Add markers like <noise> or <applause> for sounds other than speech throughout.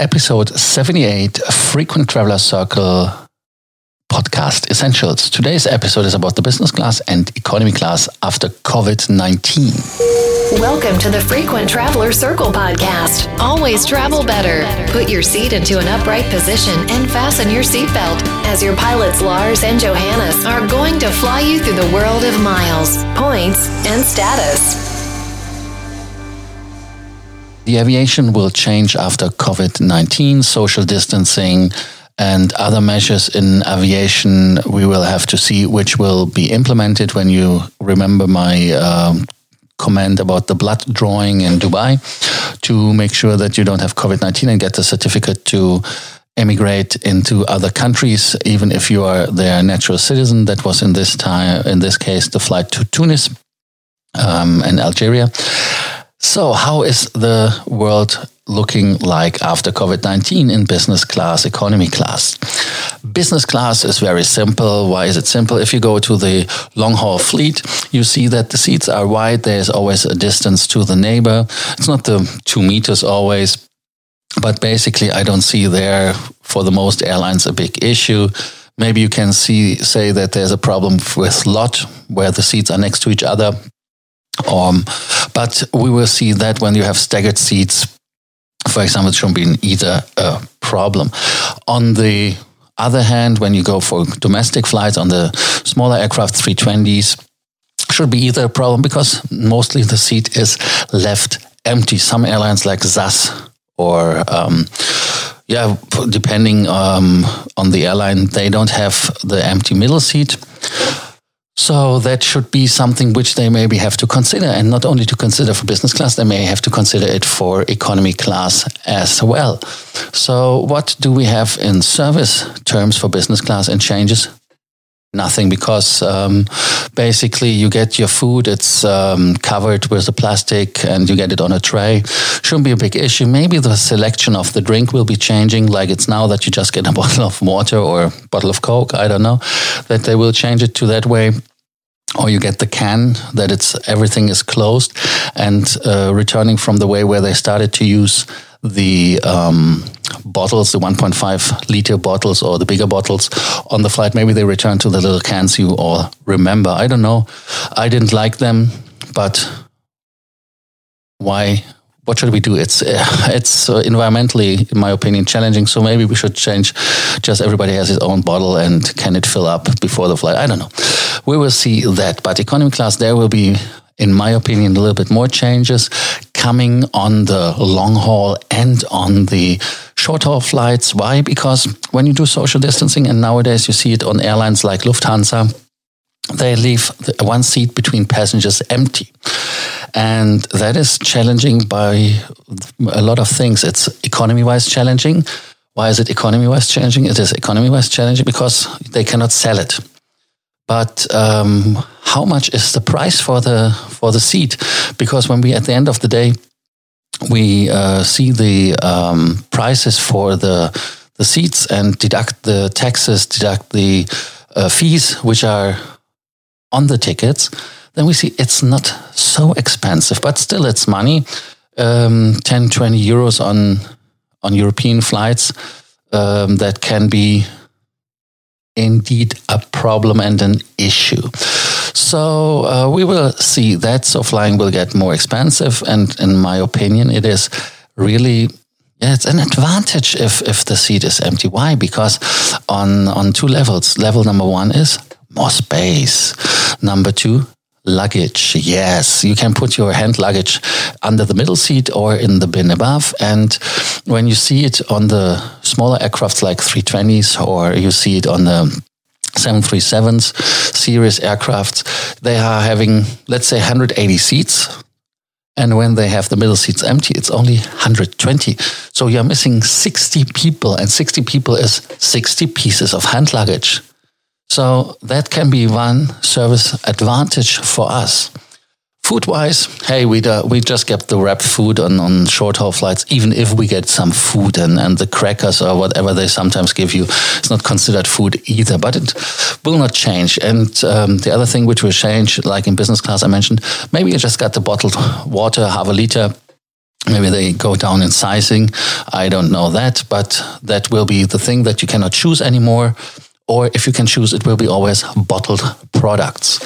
episode 78 Frequent Traveler Circle podcast essentials. Today's episode is about the business class and economy class after COVID 19. Welcome to the Frequent Traveler Circle podcast. Always travel better. Put your seat into an upright position and fasten your seatbelt as your pilots Lars and Johannes are going to fly you through the world of miles, points, and status. The aviation will change after COVID 19, social distancing, and other measures in aviation. We will have to see which will be implemented when you remember my um, comment about the blood drawing in Dubai to make sure that you don't have COVID 19 and get the certificate to emigrate into other countries, even if you are their natural citizen. That was in this time, in this case, the flight to Tunis um, and Algeria. So, how is the world looking like after COVID 19 in business class, economy class? Business class is very simple. Why is it simple? If you go to the long haul fleet, you see that the seats are wide. There's always a distance to the neighbor. It's not the two meters always, but basically, I don't see there for the most airlines a big issue. Maybe you can see say that there's a problem with lot where the seats are next to each other um, but we will see that when you have staggered seats, for example, it shouldn't be either a problem. On the other hand, when you go for domestic flights on the smaller aircraft, 320s, should be either a problem because mostly the seat is left empty. Some airlines like SAS or um, yeah, depending um, on the airline, they don't have the empty middle seat. So that should be something which they maybe have to consider, and not only to consider for business class, they may have to consider it for economy class as well. So, what do we have in service terms for business class and changes? Nothing, because um, basically you get your food, it's um, covered with the plastic, and you get it on a tray. Shouldn't be a big issue. Maybe the selection of the drink will be changing, like it's now that you just get a <laughs> bottle of water or a bottle of Coke. I don't know that they will change it to that way or you get the can that it's everything is closed and uh, returning from the way where they started to use the um, bottles, the 1.5 liter bottles or the bigger bottles on the flight. Maybe they return to the little cans you all remember. I don't know. I didn't like them, but why what should we do? It's <laughs> it's uh, environmentally, in my opinion, challenging. So maybe we should change. Just everybody has his own bottle, and can it fill up before the flight? I don't know. We will see that. But economy class, there will be, in my opinion, a little bit more changes coming on the long haul and on the short haul flights. Why? Because when you do social distancing, and nowadays you see it on airlines like Lufthansa, they leave one seat between passengers empty. And that is challenging by a lot of things. It's economy wise challenging. Why is it economy wise challenging? It is economy wise challenging because they cannot sell it. But um, how much is the price for the for the seat? Because when we at the end of the day we uh, see the um, prices for the the seats and deduct the taxes, deduct the uh, fees which are on the tickets, then we see it's not so expensive, but still it's money. Um, 10, 20 euros on on European flights um, that can be indeed a problem and an issue. So uh, we will see that. So flying will get more expensive, and in my opinion, it is really yeah, it's an advantage if if the seat is empty. Why? Because on on two levels. Level number one is more space. Number two, luggage. Yes, you can put your hand luggage under the middle seat or in the bin above. And when you see it on the smaller aircrafts like 320s or you see it on the 737s series aircrafts, they are having, let's say, 180 seats. And when they have the middle seats empty, it's only 120. So you're missing 60 people, and 60 people is 60 pieces of hand luggage. So that can be one service advantage for us. Food wise, hey, we, uh, we just get the wrapped food on, on short haul flights, even if we get some food and, and the crackers or whatever they sometimes give you, it's not considered food either, but it will not change. And um, the other thing which will change, like in business class, I mentioned, maybe you just got the bottled water, half a liter Maybe they go down in sizing. I don't know that, but that will be the thing that you cannot choose anymore. Or if you can choose, it will be always bottled products.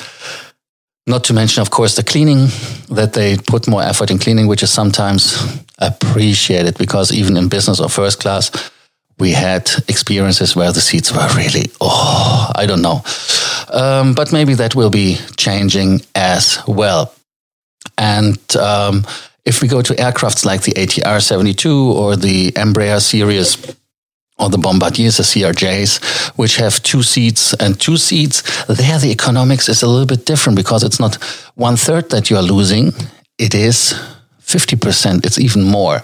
Not to mention, of course, the cleaning that they put more effort in cleaning, which is sometimes appreciated because even in business or first class, we had experiences where the seats were really, oh, I don't know. Um, but maybe that will be changing as well. And um, if we go to aircrafts like the ATR 72 or the Embraer series, or the Bombardiers, the CRJs, which have two seats and two seats. There, the economics is a little bit different because it's not one third that you are losing. It is 50%. It's even more.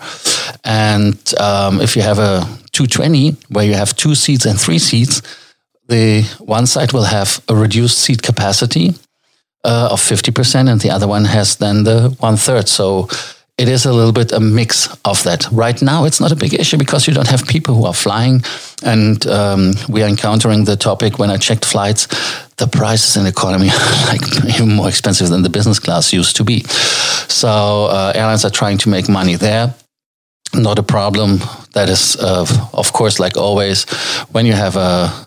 And um, if you have a 220 where you have two seats and three seats, the one side will have a reduced seat capacity uh, of 50%, and the other one has then the one third. So it is a little bit a mix of that. Right now, it's not a big issue because you don't have people who are flying. And um, we are encountering the topic when I checked flights, the prices in economy <laughs> are like even <laughs> more expensive than the business class used to be. So uh, airlines are trying to make money there. Not a problem. That is, uh, of course, like always, when you have a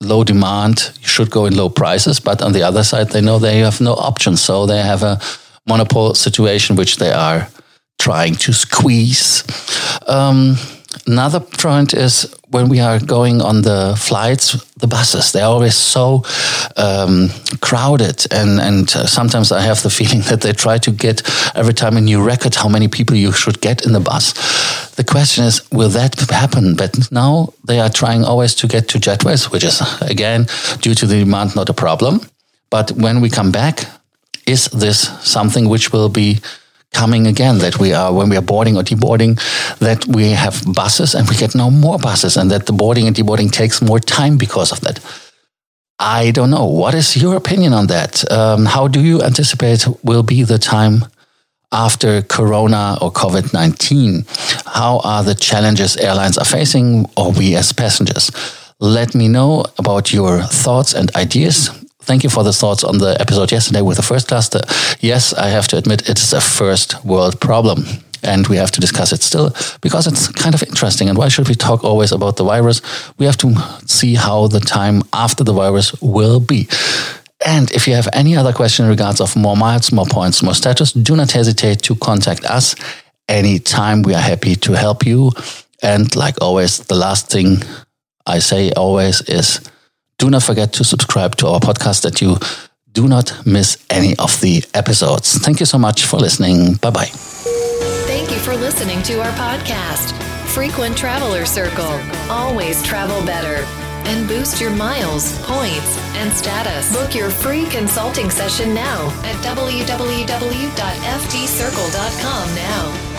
low demand, you should go in low prices. But on the other side, they know they have no options. So they have a monopole situation which they are trying to squeeze. Um, another point is when we are going on the flights, the buses, they're always so um, crowded. And, and sometimes I have the feeling <laughs> that they try to get every time a new record how many people you should get in the bus. The question is, will that happen? But now they are trying always to get to jetways, which is, again, due to the demand, not a problem. But when we come back, is this something which will be coming again that we are when we are boarding or deboarding that we have buses and we get no more buses and that the boarding and deboarding takes more time because of that? I don't know. What is your opinion on that? Um, how do you anticipate will be the time after corona or covid-19 how are the challenges airlines are facing or we as passengers? Let me know about your thoughts and ideas thank you for the thoughts on the episode yesterday with the first cluster. Yes, I have to admit it is a first world problem. And we have to discuss it still because it's kind of interesting. And why should we talk always about the virus? We have to see how the time after the virus will be. And if you have any other question in regards of more miles, more points, more status, do not hesitate to contact us anytime. We are happy to help you. And like always, the last thing I say always is do not forget to subscribe to our podcast that you do not miss any of the episodes. Thank you so much for listening. Bye bye. Thank you for listening to our podcast, Frequent Traveler Circle. Always travel better and boost your miles, points, and status. Book your free consulting session now at www.ftcircle.com now.